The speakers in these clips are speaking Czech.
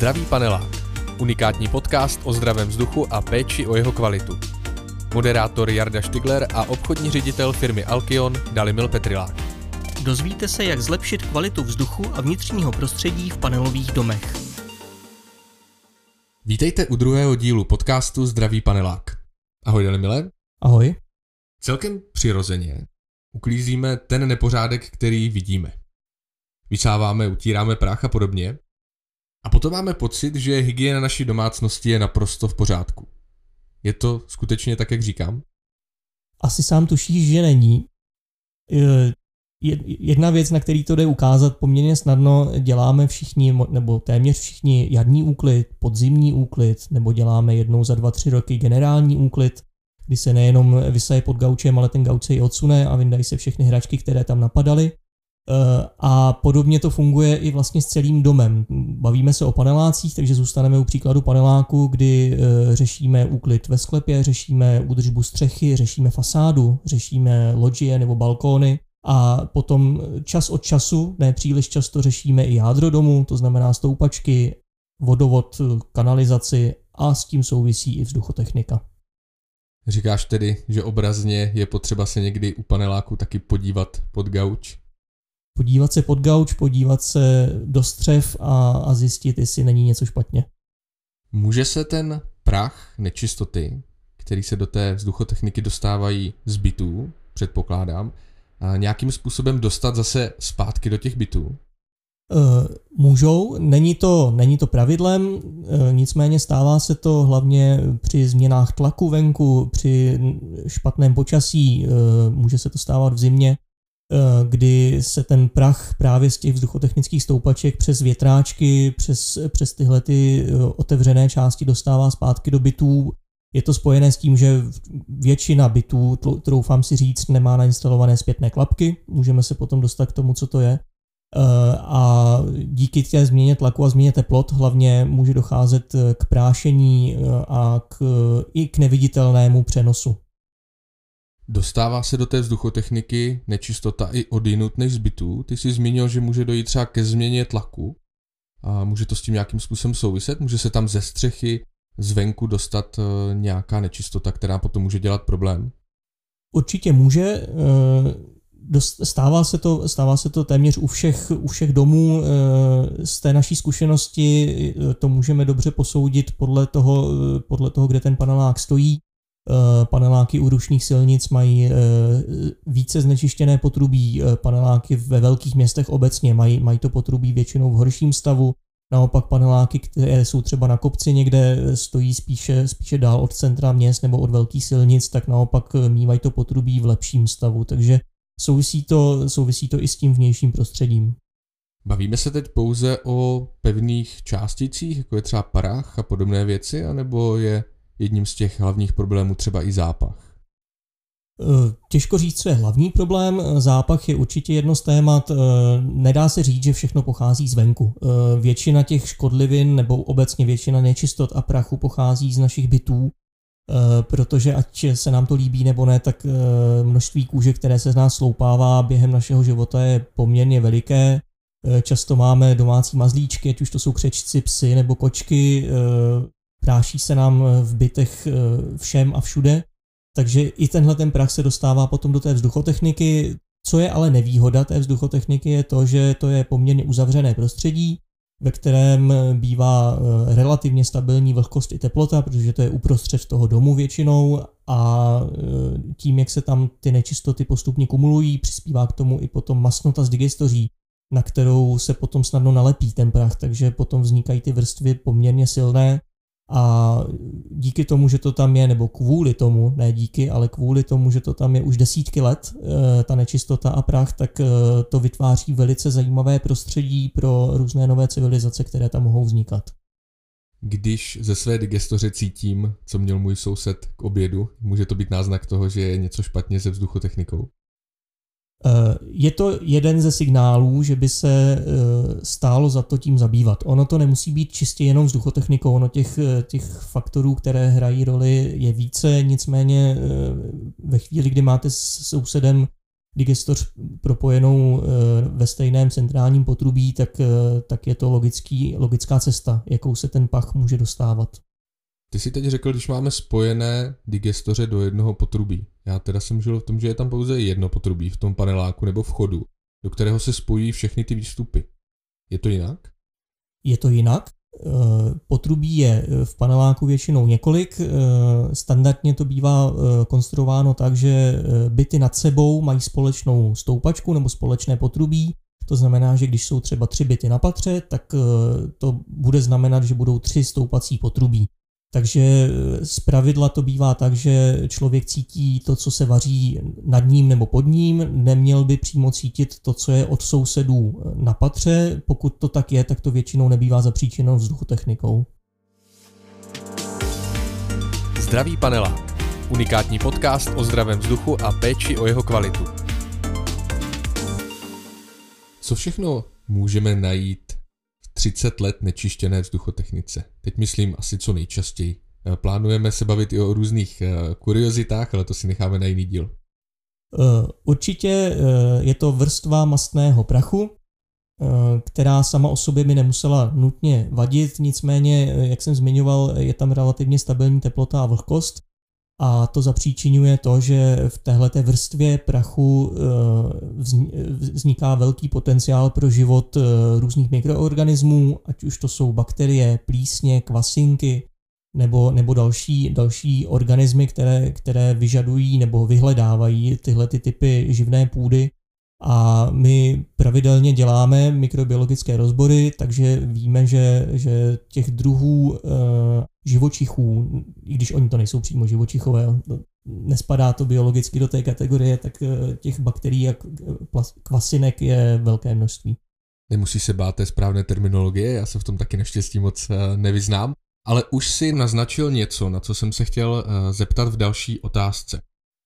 Zdravý panelák. Unikátní podcast o zdravém vzduchu a péči o jeho kvalitu. Moderátor Jarda Štigler a obchodní ředitel firmy Alkion Dalimil Petrilák. Dozvíte se, jak zlepšit kvalitu vzduchu a vnitřního prostředí v panelových domech. Vítejte u druhého dílu podcastu Zdravý panelák. Ahoj Dalimile. Ahoj. Celkem přirozeně uklízíme ten nepořádek, který vidíme. Vysáváme, utíráme prach a podobně. A potom máme pocit, že hygiena naší domácnosti je naprosto v pořádku. Je to skutečně tak, jak říkám? Asi sám tušíš, že není. Jedna věc, na který to jde ukázat poměrně snadno, děláme všichni, nebo téměř všichni jarní úklid, podzimní úklid, nebo děláme jednou za dva, tři roky generální úklid, kdy se nejenom vysaje pod gaučem, ale ten gauč se i odsune a vyndají se všechny hračky, které tam napadaly. Eh, a podobně to funguje i vlastně s celým domem. Bavíme se o panelácích, takže zůstaneme u příkladu paneláku, kdy eh, řešíme úklid ve sklepě, řešíme údržbu střechy, řešíme fasádu, řešíme loďie nebo balkóny a potom čas od času, ne příliš často řešíme i jádro domu, to znamená stoupačky, vodovod, kanalizaci a s tím souvisí i vzduchotechnika. Říkáš tedy, že obrazně je potřeba se někdy u paneláku taky podívat pod gauč? Podívat se pod gauč, podívat se do střev a, a zjistit, jestli není něco špatně. Může se ten prach, nečistoty, který se do té vzduchotechniky dostávají z bytů, předpokládám, nějakým způsobem dostat zase zpátky do těch bytů? Eh, můžou, není to, není to pravidlem, eh, nicméně stává se to hlavně při změnách tlaku venku, při špatném počasí, eh, může se to stávat v zimě, kdy se ten prach právě z těch vzduchotechnických stoupaček přes větráčky, přes, přes tyhle ty eh, otevřené části dostává zpátky do bytů. Je to spojené s tím, že většina bytů, troufám si říct, nemá nainstalované zpětné klapky. Můžeme se potom dostat k tomu, co to je. Eh, a díky té změně tlaku a změně teplot hlavně může docházet k prášení a k, i k neviditelnému přenosu Dostává se do té vzduchotechniky nečistota i od jinut než zbytů. Ty jsi zmínil, že může dojít třeba ke změně tlaku. A může to s tím nějakým způsobem souviset? Může se tam ze střechy zvenku dostat eh, nějaká nečistota, která potom může dělat problém? Určitě může. Eh, stává se to, stává se to téměř u všech, u všech domů. Eh, z té naší zkušenosti to můžeme dobře posoudit podle toho, podle toho kde ten panelák stojí paneláky u rušných silnic mají eh, více znečištěné potrubí, eh, paneláky ve velkých městech obecně mají, mají to potrubí většinou v horším stavu, naopak paneláky, které jsou třeba na kopci někde, stojí spíše, spíše dál od centra měst nebo od velkých silnic, tak naopak mývají to potrubí v lepším stavu, takže souvisí to, souvisí to i s tím vnějším prostředím. Bavíme se teď pouze o pevných částicích, jako je třeba parách a podobné věci, anebo je jedním z těch hlavních problémů třeba i zápach? Eh, těžko říct, co je hlavní problém. Eh, zápach je určitě jedno z témat. Eh, nedá se říct, že všechno pochází zvenku. Většina těch škodlivin nebo obecně většina nečistot a prachu pochází z našich bytů, protože ať se nám to líbí nebo ne, tak množství kůže, které se z nás sloupává během našeho života je poměrně veliké. Často máme domácí mazlíčky, ať už to jsou křečci, psy nebo kočky, práší se nám eh, v bytech eh, všem a všude, takže i tenhle ten prach se dostává potom do té vzduchotechniky. Co je ale nevýhoda té vzduchotechniky je to, že to je poměrně uzavřené prostředí, ve kterém eh, bývá relativně stabilní vlhkost i teplota, protože to je uprostřed toho domu většinou a tím, jak se tam ty nečistoty postupně kumulují, přispívá k tomu i potom masnota z digestoří, na kterou se potom snadno nalepí ten prach, takže potom vznikají ty vrstvy poměrně silné a díky tomu, že to tam je, nebo kvůli tomu, ne díky, ale kvůli tomu, že to tam je už desítky let, eh, ta nečistota a prach, tak eh, to vytváří velice zajímavé prostředí pro různé nové civilizace, které tam mohou vznikat. Když ze své digestoře cítím, co měl můj soused k obědu, může to být náznak toho, že je něco špatně se vzduchotechnikou? Eh, je to jeden ze signálů, že by se eh, stálo za to tím zabývat. Ono to nemusí být čistě jenom vzduchotechnikou, ono těch, eh, těch faktorů, které hrají roli, je více, nicméně ve chvíli, kdy máte s sousedem digestoř propojenou ve stejném centrálním potrubí, tak, tak je to logický, logická cesta, jakou se ten pach může dostávat. Ty si teď řekl, když máme spojené digestoře do jednoho potrubí. Já teda jsem žil v tom, že je tam pouze jedno potrubí v tom paneláku nebo vchodu, do kterého se spojí všechny ty výstupy. Je to jinak? Je to jinak. Eh, potrubí je eh, v paneláku většinou několik. Eh, standardně to bývá konstruováno tak, že byty nad sebou mají společnou stoupačku nebo společné potrubí. To znamená, že když jsou třeba tři byty na patře, tak to bude znamenat, že budou tři stoupací potrubí. Takže eh, z pravidla to bývá tak, že člověk cítí to, co se vaří nad ním nebo pod ním, neměl by přímo cítit to, co je od sousedů eh, na patře. Pokud to tak je, tak to většinou nebývá zapříčenou vzduchotechnikou. Zdraví panelák. Unikátní podcast o zdravém vzduchu a péči o jeho kvalitu. Co všechno můžeme najít 30 let nečištěné vzduchotechnice. Teď myslím asi co nejčastěji. Eh, plánujeme se bavit i o různých eh, kuriozitách, ale to si necháme na jiný díl. Eh, určitě je to vrstva mastného prachu, která sama o sobě by nemusela nutně vadit, nicméně, jak jsem zmiňoval, je tam relativně stabilní teplota a vlhkost a to zapříčinuje to, že v téhleté vrstvě prachu eh, vzniká velký potenciál pro život eh, různých mikroorganismů, ať už to jsou bakterie, plísně, kvasinky nebo, nebo další, další organismy, které, které vyžadují nebo vyhledávají tyhle ty typy živné půdy a my pravidelně děláme mikrobiologické rozbory, takže víme, že, že těch druhů e, živočichů, i když oni to nejsou přímo živočichové, nespadá to biologicky do té kategorie, tak e, těch bakterií a kvasinek je velké množství. Nemusí se bát té správné terminologie, já se v tom taky naštěstí moc e, nevyznám, ale už si naznačil něco, na co jsem se chtěl zeptat v další otázce.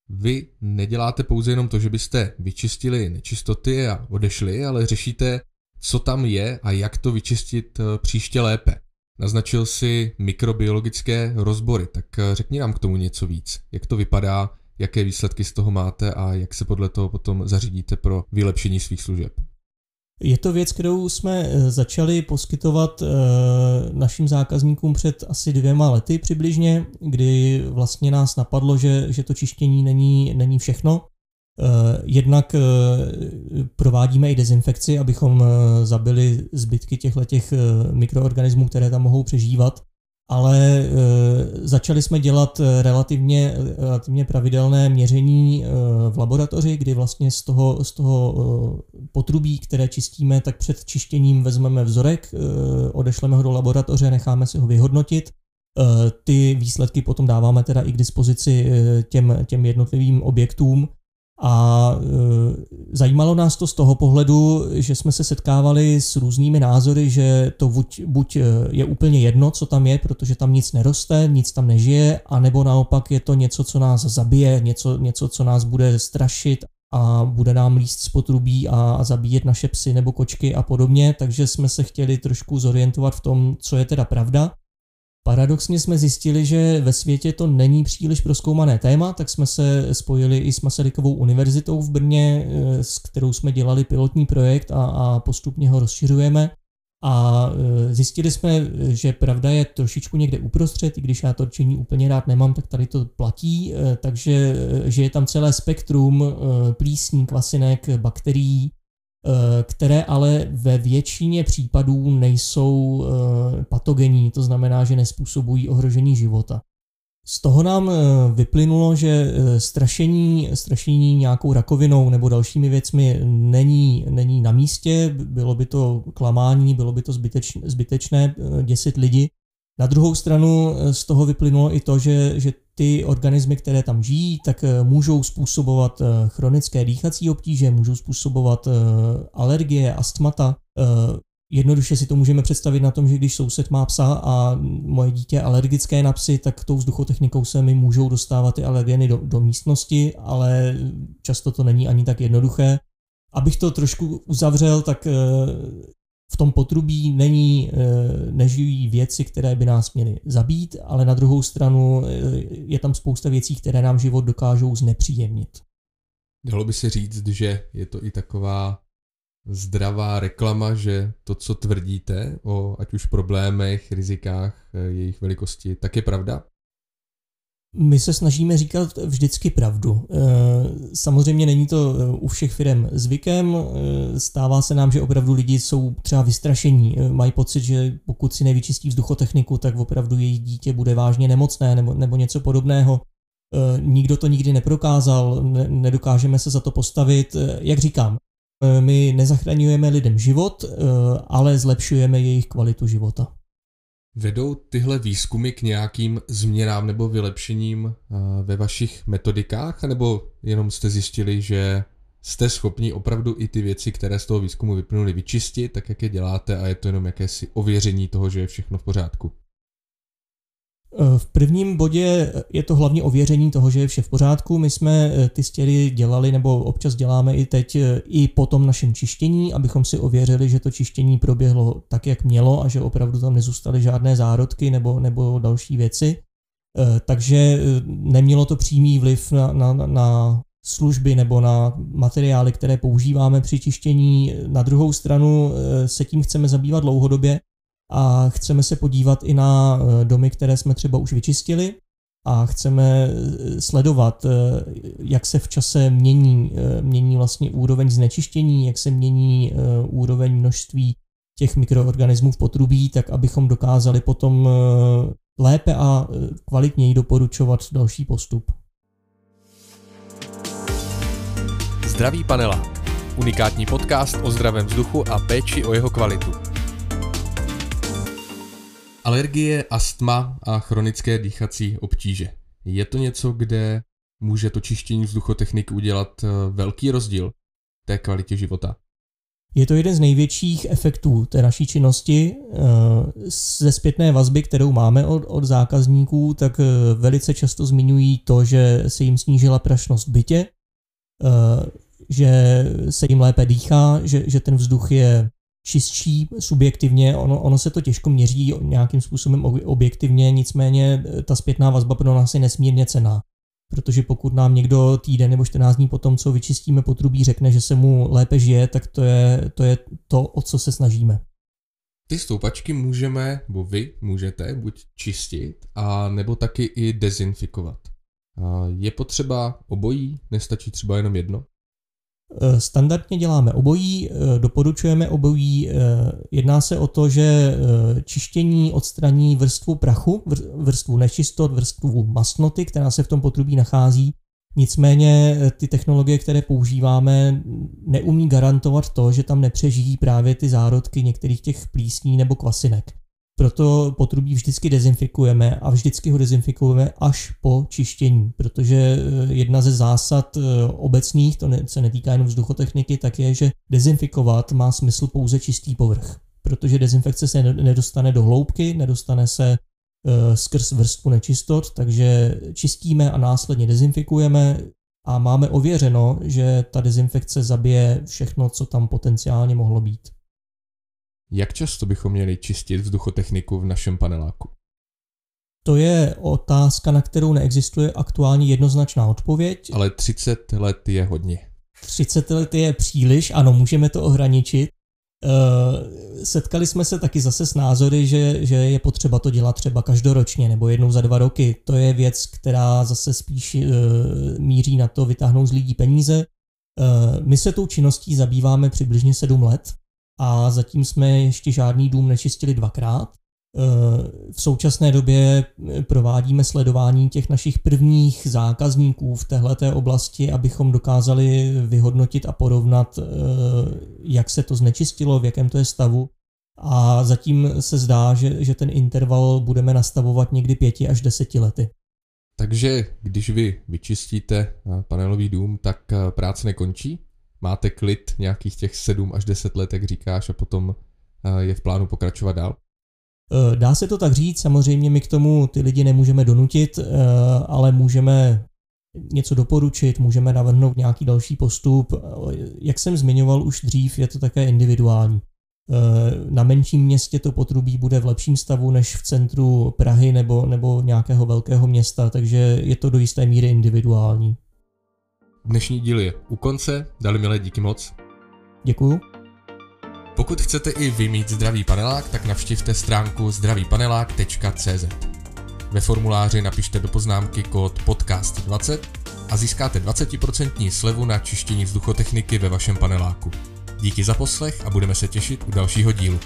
Vy neděláte pouze jenom to, že byste vyčistili nečistoty a odešli, ale řešíte, co tam je a jak to vyčistit eh, příště lépe. Naznačil si mikrobiologické rozbory, tak eh, řekni nám k tomu něco víc. Jak to vypadá, jaké výsledky z toho máte a jak se podle toho potom zařídíte pro vylepšení svých služeb. Je to věc, kterou jsme eh, začali poskytovat eh, našim zákazníkům před asi dvěma lety přibližně, kdy vlastně nás napadlo, že, že to čištění není, není všechno. Eh, jednak provádíme i dezinfekci, abychom zabili zbytky těchto mikroorganismů, které tam mohou přežívat ale e, začali jsme dělat relativně, relativně pravidelné měření e, v laboratoři, kdy vlastně z toho, z toho e, potrubí, které čistíme, tak před čištěním vezmeme vzorek, e, odešleme ho do laboratoře, necháme si ho vyhodnotit. E, ty výsledky potom dáváme teda i k dispozici e, těm, těm jednotlivým objektům a e, zajímalo nás to z toho pohledu, že jsme se setkávali s různými názory, že to buď, buď e, je úplně jedno, co tam je, protože tam nic neroste, nic tam nežije, anebo naopak je to něco, co nás zabije, něco, něco co nás bude strašit a bude nám líst z potrubí a, a zabíjet naše psy nebo kočky a podobně, takže jsme se chtěli trošku zorientovat v tom, co je teda pravda Paradoxně jsme zjistili, že ve světě to není příliš proskoumané téma, tak jsme se spojili i s Masarykovou univerzitou v Brně, eh, s kterou jsme dělali pilotní projekt a, a postupně ho rozšiřujeme. A eh, zjistili jsme, že pravda je trošičku někde uprostřed, i když já to rčení úplně rád nemám, tak tady to platí, eh, takže že je tam celé spektrum plísní, kvasinek, bakterií, které ale ve většině případů nejsou eh, patogenní, to znamená, že nespůsobují ohrožení života. Z toho nám eh, vyplynulo, že strašení, strašení nějakou rakovinou nebo dalšími věcmi není, není na místě, bylo by to klamání, bylo by to zbytečné, zbytečné děsit lidi. Na druhou stranu z toho vyplynulo i to, že, že ty organismy, které tam žijí, tak eh, můžou způsobovat eh, chronické dýchací obtíže, můžou způsobovat eh, alergie, astmata. Jednoduše si to můžeme představit na tom, že když soused má psa a moje dítě alergické na psy, tak tou vzduchotechnikou se mi můžou dostávat ty alergeny do, do místnosti, ale často to není ani tak jednoduché. Abych to trošku uzavřel, tak v tom potrubí není, eh, nežijí věci, které by nás měly zabít, ale na druhou stranu eh, je tam spousta věcí, které nám život dokážou znepříjemnit. Dalo by se říct, že je to i taková zdravá reklama, že to, co tvrdíte o ať už problémech, rizikách, eh, jejich velikosti, tak je pravda? My se snažíme říkat vždycky pravdu. Eh, samozřejmě není to eh, u všech firm zvykem. Stává se nám, že opravdu lidi jsou třeba vystrašení. Mají pocit, že pokud si nevyčistí vzduchotechniku, tak opravdu jejich dítě bude vážně nemocné nebo, nebo něco podobného. Nikdo to nikdy neprokázal, nedokážeme se za to postavit. Jak říkám, Eh, my nezachraňujeme lidem život, eh, ale zlepšujeme jejich kvalitu života. Vedou tyhle výzkumy k nějakým změnám nebo vylepšením eh, ve vašich metodikách, nebo jenom jste zjistili, že jste schopni opravdu i ty věci, které z toho výzkumu vyplynuly, vyčistit, tak jak je děláte a je to jenom jakési ověření toho, že je všechno v pořádku? Eh, v prvním bodě je to hlavně ověření toho, že je vše v pořádku. My jsme eh, ty stěry dělali nebo občas děláme i teď eh, i po tom našem čištění, abychom si ověřili, že to čištění proběhlo tak, jak mělo a že opravdu tam nezůstaly žádné zárodky nebo, nebo další věci. Takže nemělo to přímý vliv na, na, na služby nebo na materiály, které používáme při čištění. Na druhou stranu se tím chceme zabývat dlouhodobě a chceme se podívat i na eh, domy, které jsme třeba už vyčistili a chceme eh, sledovat, eh, jak se v čase mění, mění vlastně úroveň znečištění, jak se mění úroveň množství těch mikroorganismů v potrubí, tak abychom dokázali potom lépe a kvalitněji doporučovat další postup. Zdraví panela. Unikátní podcast o zdravém vzduchu a péči o jeho kvalitu. Alergie, astma a chronické dýchací obtíže. Je to něco, kde může to čištění vzduchotechnik udělat eh, velký rozdíl té kvalitě života? Je to jeden z největších efektů té naší činnosti. Eh, ze zpětné vazby, kterou máme od, od zákazníků, tak eh, velice často zmiňují to, že se jim snížila prašnost bytě, že se jim lépe dýchá, že, že ten vzduch je čistší subjektivně, ono, ono se to těžko měří nějakým způsobem objektivně, nicméně eh, ta zpětná vazba pro nás je nesmírně cená. Protože pokud nám někdo týden nebo 14 dní po tom, co vyčistíme potrubí, řekne, že se mu lépe žije, tak to je to, je to o co se snažíme. Ty stoupačky můžeme, nebo vy můžete buď čistit, a nebo taky i dezinfikovat. Je potřeba obojí, nestačí třeba jenom jedno? Eh, standardně děláme obojí, eh, doporučujeme obojí. Eh, jedná se o to, že čištění odstraní vrstvu prachu, vrstvu nečistot, vrstvu masnoty, která se v tom potrubí nachází. Nicméně ty technologie, které používáme, neumí garantovat to, že tam nepřežijí právě ty zárodky některých těch plísní nebo kvasinek. Proto potrubí vždycky dezinfikujeme a vždycky ho dezinfikujeme až po čištění, protože eh, jedna ze zásad eh, obecných, to se netýká jenom vzduchotechniky, tak je, že dezinfikovat má smysl pouze čistý povrch, protože dezinfekce se nedostane do hloubky, nedostane se eh, skrz vrstvu nečistot, takže čistíme a následně dezinfikujeme a máme ověřeno, že ta dezinfekce zabije všechno, co tam potenciálně mohlo být. Jak často bychom měli čistit vzduchotechniku v našem paneláku? To je otázka, na kterou neexistuje aktuálně jednoznačná odpověď. Ale 30 let je hodně. 30 let je příliš, ano, můžeme to ohraničit. Eh, setkali jsme se taky zase s názory, že, že je potřeba to dělat třeba každoročně nebo jednou za dva roky. To je věc, která zase spíš uh, míří na to vytáhnout z lidí peníze. Uh, my se tou činností zabýváme přibližně 7 let a zatím jsme ještě žádný dům nečistili dvakrát. Eh, v současné době eh, provádíme sledování těch našich prvních zákazníků v této oblasti, abychom dokázali vyhodnotit a porovnat, eh, jak se to znečistilo, v jakém to je stavu. A zatím se zdá, že, že ten interval budeme nastavovat někdy pěti až deseti lety. Takže když vy vyčistíte panelový dům, tak práce nekončí? Máte klid nějakých těch 7 až 10 let, jak říkáš, a potom eh, je v plánu pokračovat dál? Eh, dá se to tak říct, samozřejmě my k tomu ty lidi nemůžeme donutit, eh, ale můžeme něco doporučit, můžeme navrhnout nějaký další postup. Jak jsem zmiňoval už dřív, je to také individuální. Na menším městě to potrubí bude v lepším stavu než v centru Prahy nebo, nebo nějakého velkého města, takže je to do jisté míry individuální. Dnešní díl je u konce, dali milé díky moc. Děkuju. Pokud chcete i vy mít zdravý panelák, tak navštivte stránku zdravípanelák.cz. Ve formuláři napište do poznámky kód podcast20 a získáte 20% slevu na čištění vzduchotechniky ve vašem paneláku. Díky za poslech a budeme se těšit u dalšího dílu.